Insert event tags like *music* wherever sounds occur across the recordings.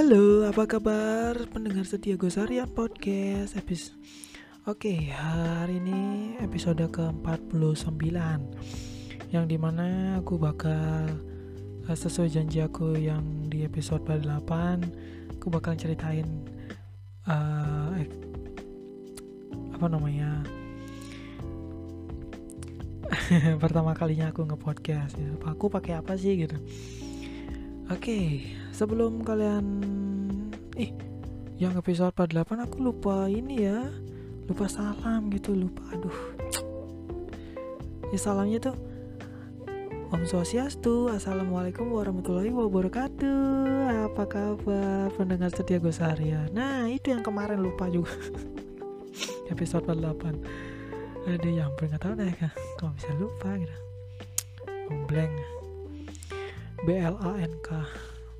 Halo, apa kabar? Pendengar setia Gosarian Podcast episode Oke, hari ini episode ke-49. Yang di mana aku bakal eh, Sesuai janji aku yang di episode 8 Aku bakal ceritain uh, eh, Apa namanya? *laughs* Pertama kalinya aku nge-podcast ya. Aku pakai apa sih gitu? Oke, sebelum kalian ih yang episode 48 aku lupa ini ya. Lupa salam gitu, lupa. Aduh. Ya salamnya tuh Om Swastiastu, Assalamualaikum warahmatullahi wabarakatuh. Apa kabar? Pendengar setia Gosaria Nah itu yang kemarin lupa juga. *laughs* Episode 48 Aduh ya ampun gak tau deh kan Kok bisa lupa gitu? Blank B L A N K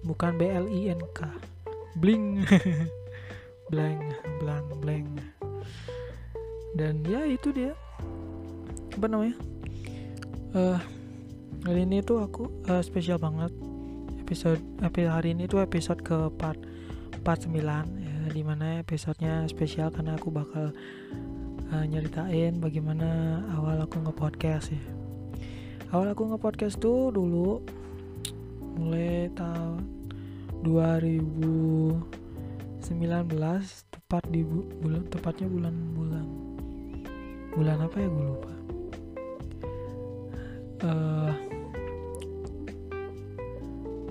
bukan B L I N K. Bling. *laughs* Blank blank blank. Dan ya itu dia. Apa namanya? Uh, hari ini tuh aku uh, spesial banget. Episode episode hari ini tuh episode ke part 49 ya di mana episodenya spesial karena aku bakal uh, nyeritain bagaimana awal aku nge-podcast ya. Awal aku nge-podcast tuh dulu mulai tahun 2019 tepat di bu bulan tepatnya bulan-bulan. Bulan apa ya? Gue lupa. Uh,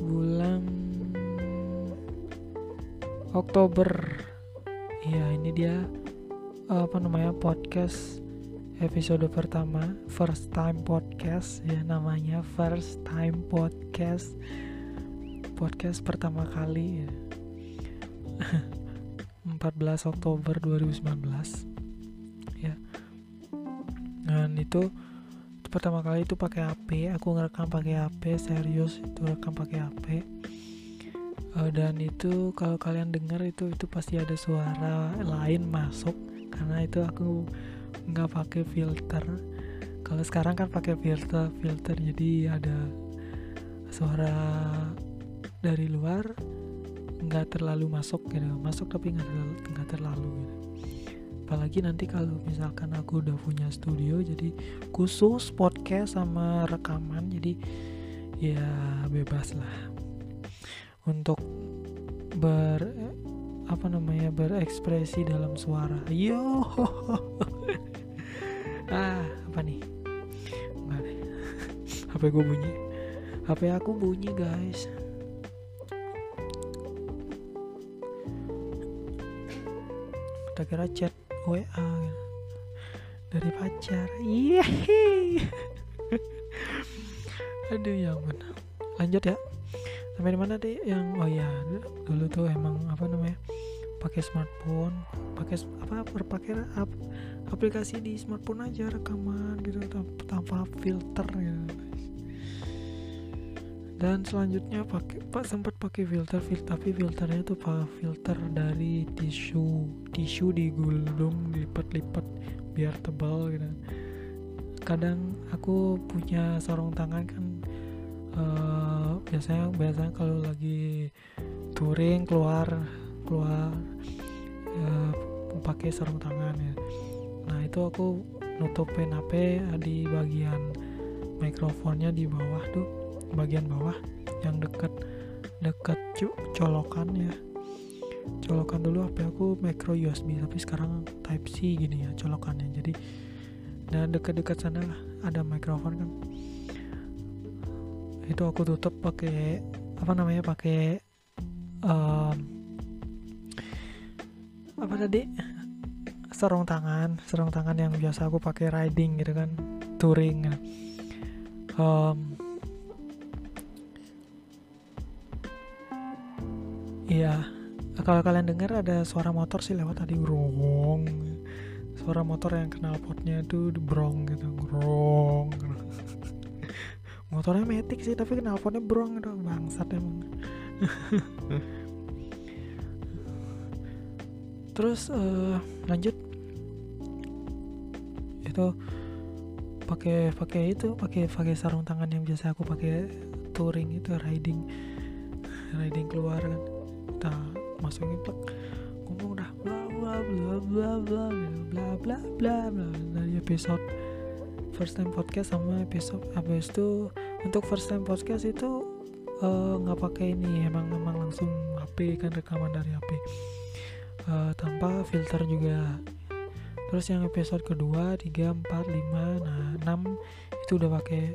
bulan Oktober. Ya ini dia apa namanya podcast episode pertama first time podcast ya namanya first time podcast. Podcast pertama kali ya. *laughs* 14 Oktober 2019 ya. Dan itu pertama kali itu pakai HP aku ngerekam pakai HP serius itu rekam pakai HP uh, eh, dan itu kalau kalian dengar itu itu pasti ada suara lain masuk. Karena itu aku nggak pakai filter kalau sekarang kan pakai filter filter. Jadi ada suara dari luar nggak terlalu masuk gitu. Masuk tapi nggak terlalu, nggak terlalu gitu. Apalagi nanti kalau misalkan aku udah punya studio jadi khusus podcast sama rekaman jadi ya bebas lah. Untuk ber apa namanya berekspresi dalam suara. Yo. *laughs* Ah apa nih HP gue bunyi? HP aku bunyi guys? Kita kira chat WA dari pacar. Iya. *laughs* Aduh ya ampun. Lanjut ya. Sampai di mana deh yang oh ya dulu tuh emang apa namanya pakai smartphone pakai apa berpakai ap, aplikasi di smartphone aja rekaman gitu tanpa filter gitu dan selanjutnya pakai pak sempat pakai filter filter tapi filternya tuh pak filter dari tisu tisu digulung dilipat-lipat biar tebal gitu. Kadang aku punya sarung tangan kan uh, biasanya biasanya kalau lagi touring keluar keluar uh, pakai sarung tangan ya. Nah itu aku nutupin HP di bagian mikrofonnya di bawah tuh bagian bawah yang deket deket colokan ya. Colokan dulu HP aku micro USB tapi sekarang type C gini ya colokannya. Jadi dan dekat-dekat sana ada mikrofon kan. Itu aku tutup pakai apa namanya pakai um, apa tadi? Sarung tangan sarung tangan yang biasa aku pakai riding gitu kan touring um, iya. Kalau kalian dengar ada suara motor sih lewat tadi grong. Suara motor yang kenal potnya itu brong gitu grong. *laughs* Motornya metik sih tapi kenal potnya brong gitu. Bangsat emang. *laughs* Terus uh, lanjut. Itu pakai pakai itu pakai pakai sarung tangan yang biasa aku pakai touring itu riding. *laughs* Riding keluar kan kita masukin plek ngomong dah bla bla bla bla bla bla bla bla bla dari episode first time podcast sama episode habis itu untuk first time podcast itu nggak uh, pakai ini emang emang langsung HP kan rekaman dari HP uh, tanpa filter juga terus yang episode kedua tiga empat lima nah enam itu udah pakai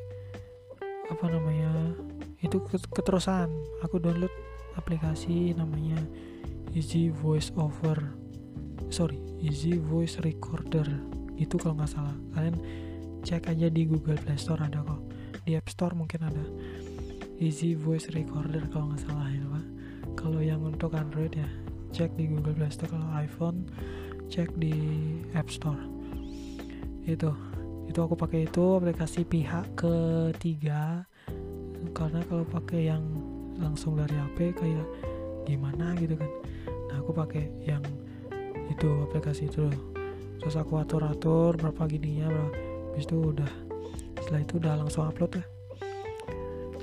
apa namanya itu keterusan aku download aplikasi namanya Easy Voice Over. Sorry Easy Voice Recorder. Itu kalau nggak salah. Kalian cek aja di Google Play Store ada kok. Di App Store mungkin ada. Easy Voice Recorder kalau nggak salah ya pak. Kalau yang untuk Android ya cek di Google Play Store. Kalau iPhone cek di App Store. Itu. Itu aku pakai itu aplikasi pihak ketiga. Karena kalau pakai yang langsung dari HP kayak gimana gitu kan. Nah aku pakai yang itu aplikasi itu. Terus aku atur atur berapa gininya berapa habis itu udah setelah itu udah langsung upload ya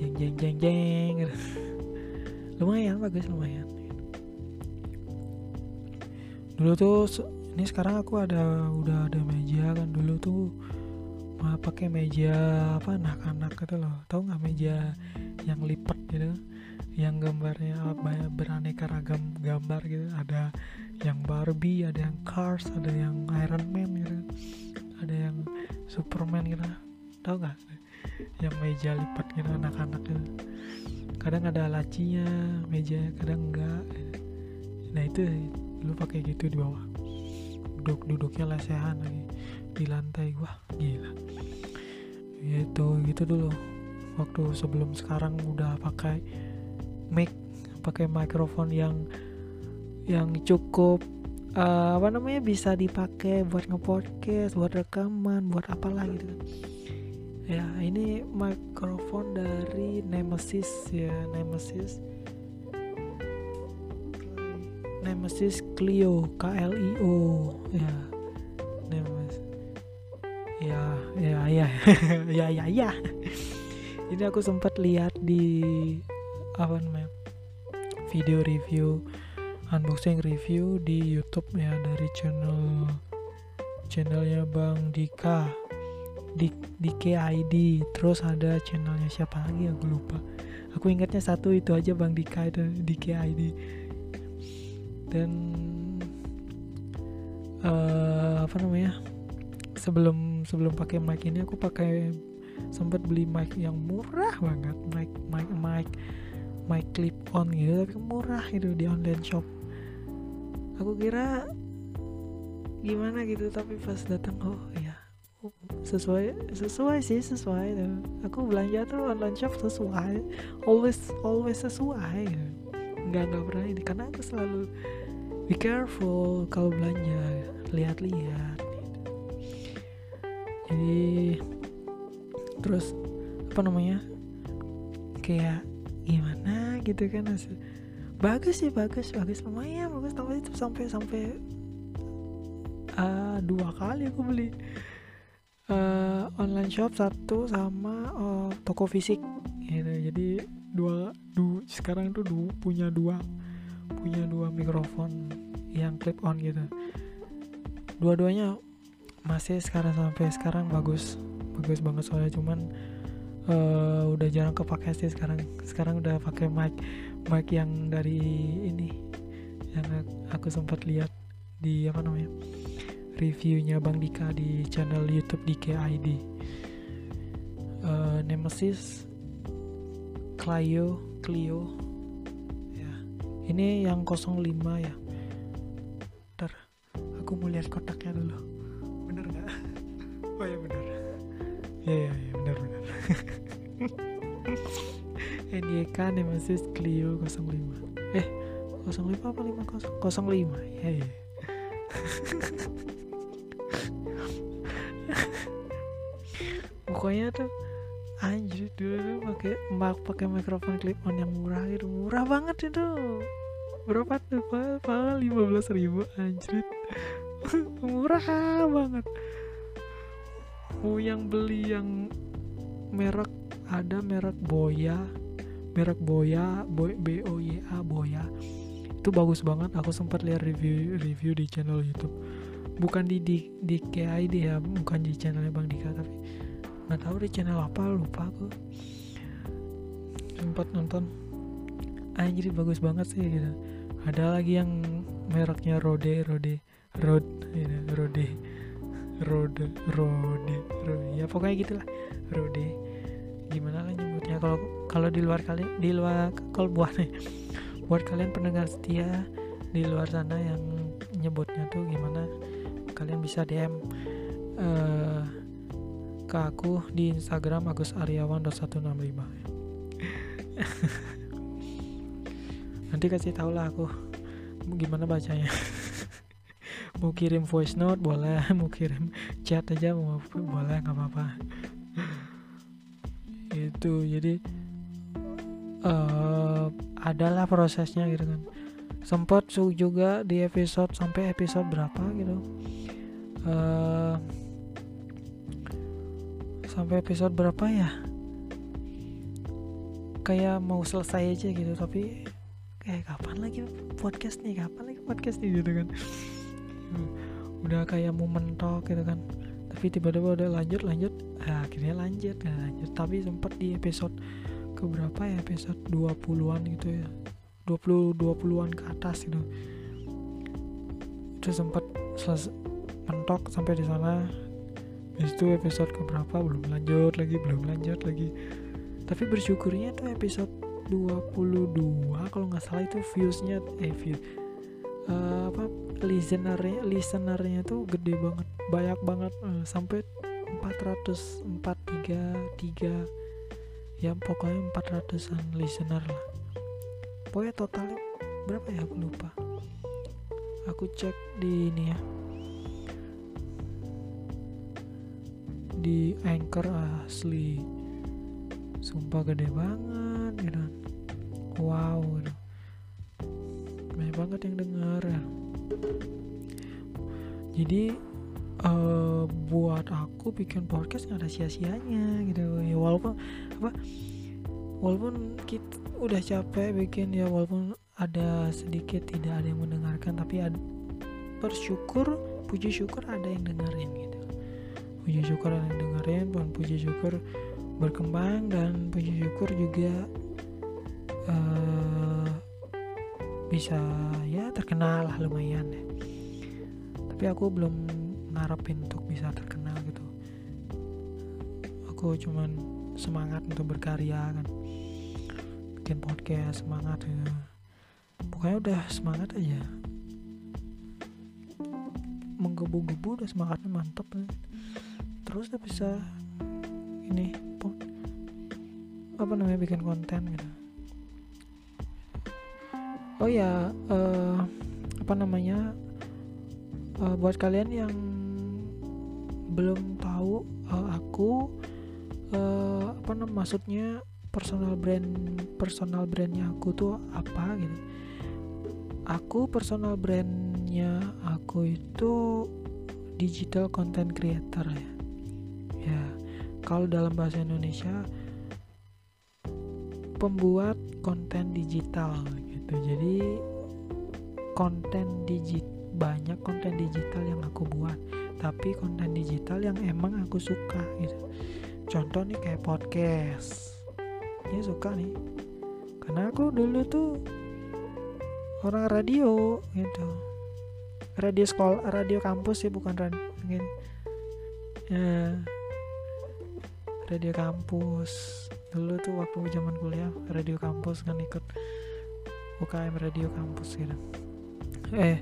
jeng jeng jeng jeng. *laughs* Lumayan bagus lumayan. Dulu tuh ini sekarang aku ada udah ada meja kan. Dulu tuh pakai meja apa anak-anak gitu loh. Tau nggak meja yang lipat gitu yang gambarnya apa beraneka ragam gambar gitu. Ada yang Barbie ada yang Cars ada yang Iron Man gitu. Ada yang Superman gitu. Tau nggak yang meja lipat gitu anak-anak gitu. Kadang ada lacinya meja kadang enggak. Nah itu lu pakai gitu di bawah. Duduk duduknya lesehan lagi. Di lantai. Gua gila. Gitu gitu dulu. Waktu sebelum sekarang udah pakai mic pakai mikrofon yang yang cukup uh, apa namanya bisa dipakai buat ngepodcast buat rekaman buat apalah gitu kan. Ya ini mikrofon dari Nemesis ya Nemesis. Nemesis Clio KLIO ya. Nemesis. Ya ya ya. *laughs* Ya ya ya. Ini aku sempat lihat di apa namanya video review unboxing review di YouTube ya dari channel channelnya Bang Dika di di KID terus ada channelnya siapa lagi? Aku lupa. Aku ingatnya satu itu aja Bang Dika itu di KID dan uh, apa namanya sebelum sebelum pakai mic ini aku pakai sempat beli mic yang murah banget mic mic mic mic clip on gitu tapi murah itu di online shop. Aku kira gimana gitu tapi pas datang oh ya sesuai sesuai sih sesuai. Tuh. aku belanja tuh online shop sesuai always always sesuai. Nggak nggak pernah ini karena aku selalu be careful kalau belanja lihat-lihat jadi terus apa namanya kayak gimana gitu kan bagus sih bagus bagus. Lumayan bagus. Tapi itu sampai sampai uh, dua kali aku beli. Uh, online shop satu sama uh, toko fisik. Gitu. Jadi dua du sekarang tuh du, punya dua punya dua mikrofon yang clip on gitu. Dua-duanya masih sekarang sampai sekarang bagus. Bagus banget soalnya. Cuman uh, udah jarang kepake sih sekarang. Sekarang udah pakai mic mic yang dari ini yang aku sempat lihat di apa namanya reviewnya Bang Dika di channel YouTube DKID uh, Nemesis Clio Clio ini yang 05 ya. Ntar aku mau lihat kotaknya dulu. Bener nggak? *laughs* Oh ya bener. Ya ya ya bener bener *laughs* *laughs* NYK Nemesis Clio 05 eh 05 apa 50 05 ya ya pokoknya tuh anjir dulu tuh pakai mak pakai mikrofon clip on yang murah itu. Murah banget itu. Berapa tuh pak lima belas ribu anjir. *laughs* Murah banget. Mau yang beli yang merek ada merek Boya merek Boya Boy, B O Y A Boya. Itu bagus banget. Aku sempat lihat review review di channel YouTube. Bukan di di di KID ya bukan di channelnya Bang Dika tapi nggak tahu di channel apa lupa aku. Sempat nonton. Anjir bagus banget sih gitu. Ada lagi yang mereknya Rode Rode Rode ya, Rode. Rode Rode Rode. Ya pokoknya gitulah. Rode kalau kalau di luar kali di luar kalau buat nih buat kalian pendengar setia di luar sana yang nyebutnya tuh gimana kalian bisa DM uh, eh, ke aku di Instagram Agus Aryawan 165 nanti kasih tau lah aku gimana bacanya. *laughs* Mau kirim voice note boleh *laughs* mau kirim chat aja mau boleh nggak apa-apa itu jadi uh, adalah prosesnya gitu kan. Sempat juga di episode sampai episode berapa gitu. Uh, sampai episode berapa ya? Kayak mau selesai aja gitu tapi kayak kapan lagi podcast nih? Kapan lagi podcast nih? Gitu kan. Udah kayak mau mentok gitu kan. Tapi tiba-tiba udah lanjut lanjut nah, akhirnya lanjut nah, lanjut. Tapi sempat di episode ke berapa ya? Episode 20-an gitu ya. 20 20-an ke atas gitu. Itu sempat mentok sampai di sana. Habis itu episode ke berapa belum lanjut lagi belum lanjut lagi. Tapi bersyukurnya tuh episode 22 kalau nggak salah itu viewsnya eh view uh, apa listenernya listenernya tuh gede banget banyak banget uh, sampai 400 433 ya pokoknya 400an listener lah. Pokoknya totalnya berapa ya aku lupa. Aku cek di ini ya. Di anchor asli. Sumpah gede banget gitu. Wow gitu. banyak banget yang denger ya. Jadi uh, buat aku bikin podcast nggak ada sia-sianya gitu. Ya walaupun apa walaupun kita udah capek bikin ya walaupun ada sedikit tidak ada yang mendengarkan tapi ada, bersyukur puji syukur ada yang dengerin gitu. Puji syukur ada yang dengerin dan puji syukur berkembang dan puji syukur juga uh, bisa ya terkenal lah lumayan ya. Tapi aku belum ngarepin untuk bisa terkenal gitu aku cuman semangat untuk berkarya kan bikin podcast semangat gitu. pokoknya udah semangat aja menggebu-gebu udah semangatnya mantep kan. terus udah bisa ini apa namanya bikin konten gitu oh ya uh, apa namanya uh, buat kalian yang belum tahu uh, aku uh, apa namanya maksudnya personal brand personal brandnya aku tuh apa gitu. Aku personal brandnya aku itu digital content creator ya. Ya kalau dalam bahasa Indonesia pembuat konten digital gitu. Jadi konten digital banyak konten digital yang aku buat tapi konten digital yang emang aku suka gitu. Contoh nih kayak podcast. Ini suka nih. Karena aku dulu tuh orang radio gitu. Radio sekolah radio kampus sih bukan radio ya. Radio kampus. Dulu tuh waktu zaman kuliah radio kampus kan ikut UKM radio kampus gitu eh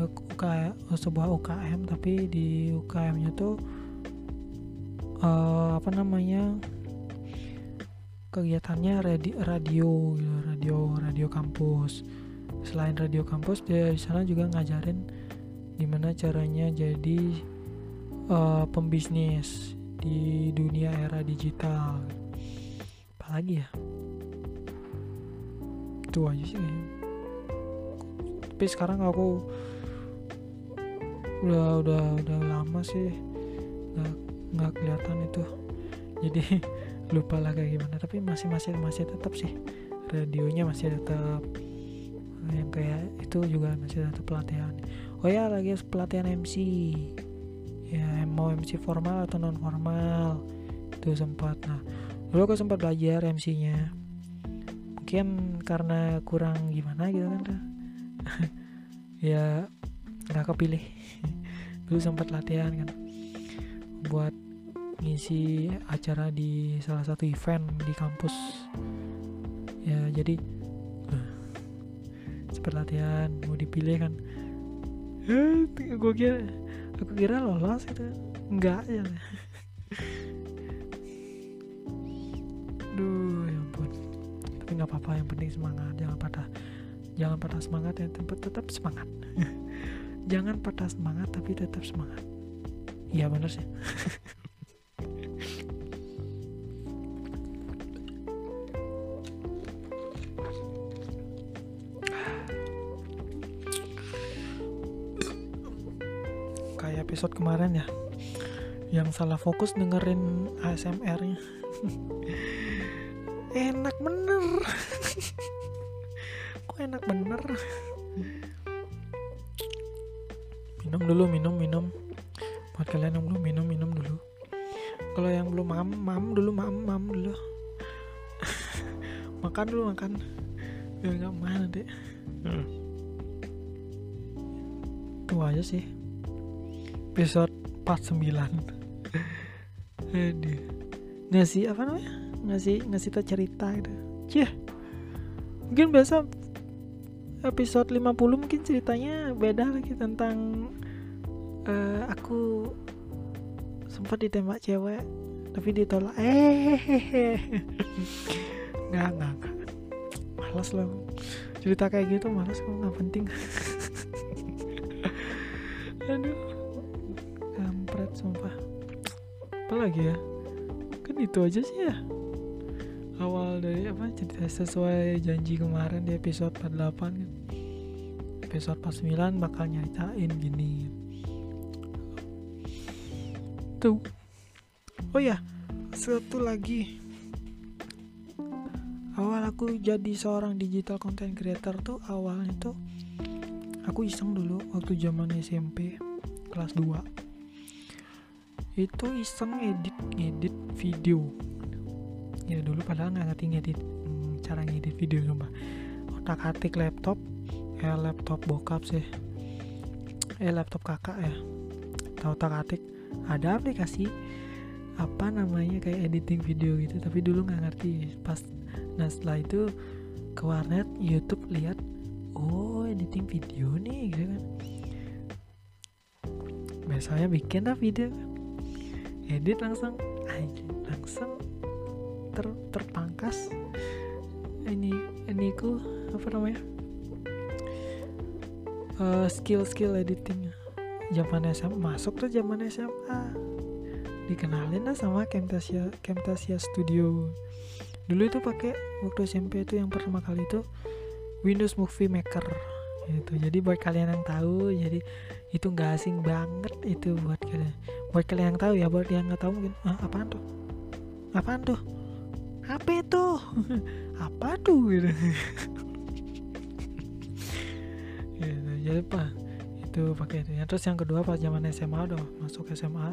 UKM sebuah UKM tapi di UKM-nya tuh uh, apa namanya kegiatannya radio radio gitu, radio radio kampus. Selain radio kampus dia di sana juga ngajarin gimana caranya jadi uh, pembisnis di dunia era digital. Apalagi ya? Itu aja sih tapi sekarang aku udah udah udah lama sih. Nggak nggak kelihatan itu. Jadi *laughs* lupa lah kayak gimana. Tapi masih masih masih tetap sih. Radionya masih tetap. Yang kayak itu juga masih satu pelatihan. Oh ya lagi pelatihan MC ya mau MC formal atau non formal itu sempat. Nah dulu aku sempat belajar MC-nya mungkin karena kurang gimana gitu kan *laughs* ya nggak kepilih. *laughs* Dulu sempat latihan kan buat ngisi acara di salah satu event di kampus. Ya jadi sempat latihan mau dipilih kan. Eh, gue kira aku kira lolos itu enggak ya. *laughs* Duh, ya ampun. Tapi nggak apa-apa, yang penting semangat, jangan patah. Jangan patah semangat ya, tetap tetap semangat. *laughs* jangan patah semangat tapi tetap semangat. Iya benar sih. *sighs* Kayak episode kemarin ya, yang salah fokus dengerin ASMR-nya. *laughs* enak bener *laughs* enak bener. Minum dulu minum minum. Buat kalian yang belum minum minum dulu. Kalau yang belum mam mam dulu mam mam dulu. *laughs* Makan dulu makan. Ya nggak mana deh hmm. itu aja sih. Episode 49 *laughs* aduh. Ngasih apa namanya? Ngasih ngasih tau cerita gitu. Cih. Mungkin biasa episode 50 mungkin ceritanya beda lagi tentang uh, aku sempat ditembak cewek tapi ditolak. Eh *laughs* nggak nggak malas loh cerita kayak gitu malas kok nggak penting. *laughs* Aduh. Kampret sumpah. Apa lagi ya? Kan itu aja sih ya awal dari apa cerita sesuai janji kemarin di episode 48 kan? Episode 49 bakal nyeritain gini. Tuh. Oh ya satu lagi. Awal aku jadi seorang digital content creator tuh awalnya tuh aku iseng dulu waktu zaman SMP kelas 2 itu iseng edit edit video ya dulu padahal nggak ngerti ngedit hmm, cara ngedit video sumpah. Otak atik laptop ya laptop bokap sih. Eh laptop kakak ya. Tahu otak atik? Ada aplikasi apa namanya kayak editing video gitu tapi dulu nggak ngerti. Pas nah setelah itu ke warnet YouTube lihat oh editing video nih gitu kan. Biasanya bikin lah video edit langsung aja langsung ter terpangkas. Ini ini ku apa namanya? Uh, skill skill editing. Zaman SMA masuk tuh zaman SMA dikenalin lah sama Camtasia Camtasia Studio. Dulu itu pakai waktu SMP itu yang pertama kali itu Windows Movie Maker. Itu jadi buat kalian yang tahu jadi itu nggak asing banget itu buat kalian. Buat kalian yang tahu ya buat yang nggak tahu mungkin ah, apaan tuh? Apaan tuh apa itu? Apa tuh? Gitu. Gitu jadi pak itu pakai itu ya. Terus yang kedua pas zaman SMA udah masuk SMA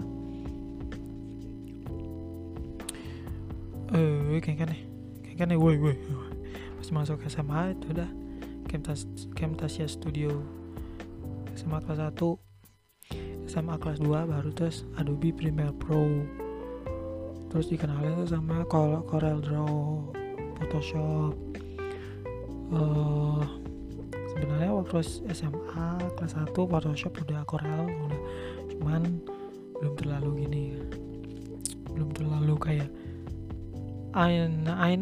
eh kayak kan nih kayak nih woi woi. Pas masuk SMA itu udah. Camtas Camtasia Studio. SMA kelas 1 SMA kelas 2 baru terus Adobe Premiere Pro terus dikenalin tuh sama Corel Draw Photoshop. Uh, sebenarnya waktu SMA kelas 1 Photoshop udah Corel udah. Cuman belum terlalu gini belum terlalu kayak I, I,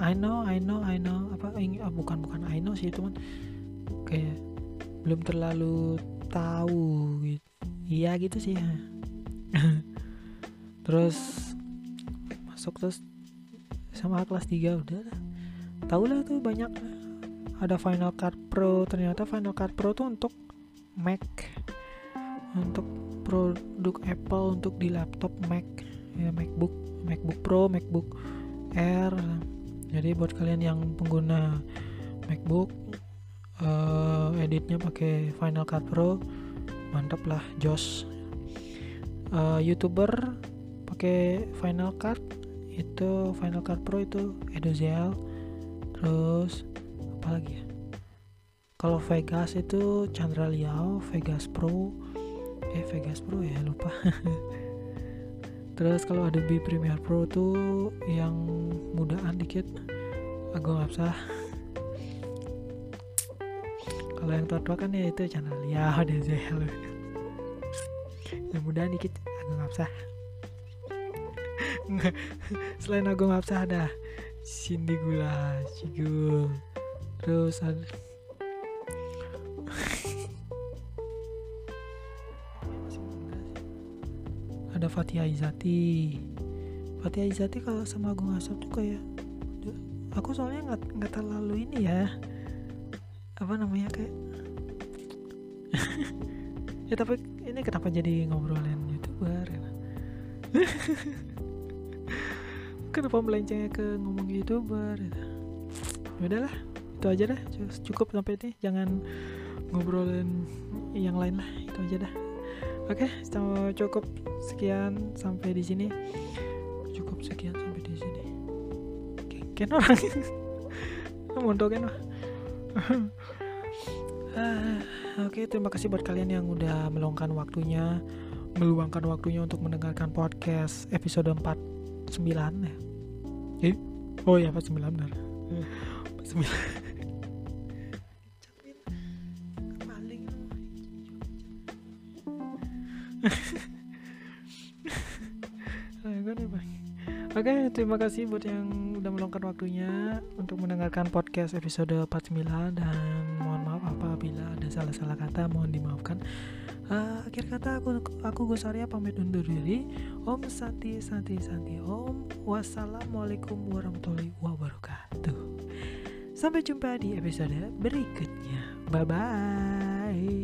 I know I know I know apa uh, bukan bukan I know sih teman kayak belum terlalu tahu gitu. Iya gitu sih ya. *laughs* Terus masuk terus sama kelas 3 udah lah tau lah tuh banyak ada Final Cut Pro ternyata Final Cut Pro tuh untuk Mac. Untuk produk Apple untuk di laptop Mac. Ya MacBook MacBook Pro MacBook Air. Jadi buat kalian yang pengguna MacBook uh, editnya pakai Final Cut Pro mantap lah jos. Uh, youtuber pakai Final Cut itu Final Cut Pro itu Edozel terus apa lagi ya? Kalau Vegas itu Chandra Liao Vegas Pro. Eh Vegas Pro ya lupa. *laughs* Terus kalau Adobe Premiere Pro tuh yang mudaan dikit Agung Absah *laughs* kalau yang tua kan ya itu channel ya udah Zel yang mudahan dikit Agung Absah *laughs* selain Agung Absah ada Cindy Gula Cigul. Terus ada ada Fatia Izati. Fatia Izati kalau sama Agung Asap tuh kayak aku soalnya nggak nggak terlalu ini ya. Apa namanya kayak *laughs* ya tapi ini kenapa jadi ngobrolin youtuber ya? *laughs* kenapa melencengnya ke ngomong youtuber ya? ya udahlah itu aja dah. Cukup sampai ini. Jangan ngobrolin yang lain lah. Itu aja dah. Oke okay, cukup. Sekian sampai di sini. Cukup sekian sampai di sini. Kan orang. *laughs* Mondok kan *laughs* Oke, okay, terima kasih buat kalian yang udah meluangkan waktunya, meluangkan waktunya untuk mendengarkan podcast episode 49 ya. Eh? Oh ya, 49 benar. 49. Oke, okay, terima kasih buat yang udah meluangkan waktunya untuk mendengarkan podcast episode 49 dan apabila ada salah-salah kata, mohon dimaafkan. Uh, akhir kata aku aku Gusarya pamit undur diri. Om Santi Santi Santi Om. Wassalamualaikum warahmatullahi wabarakatuh. Sampai jumpa di episode berikutnya. Bye bye.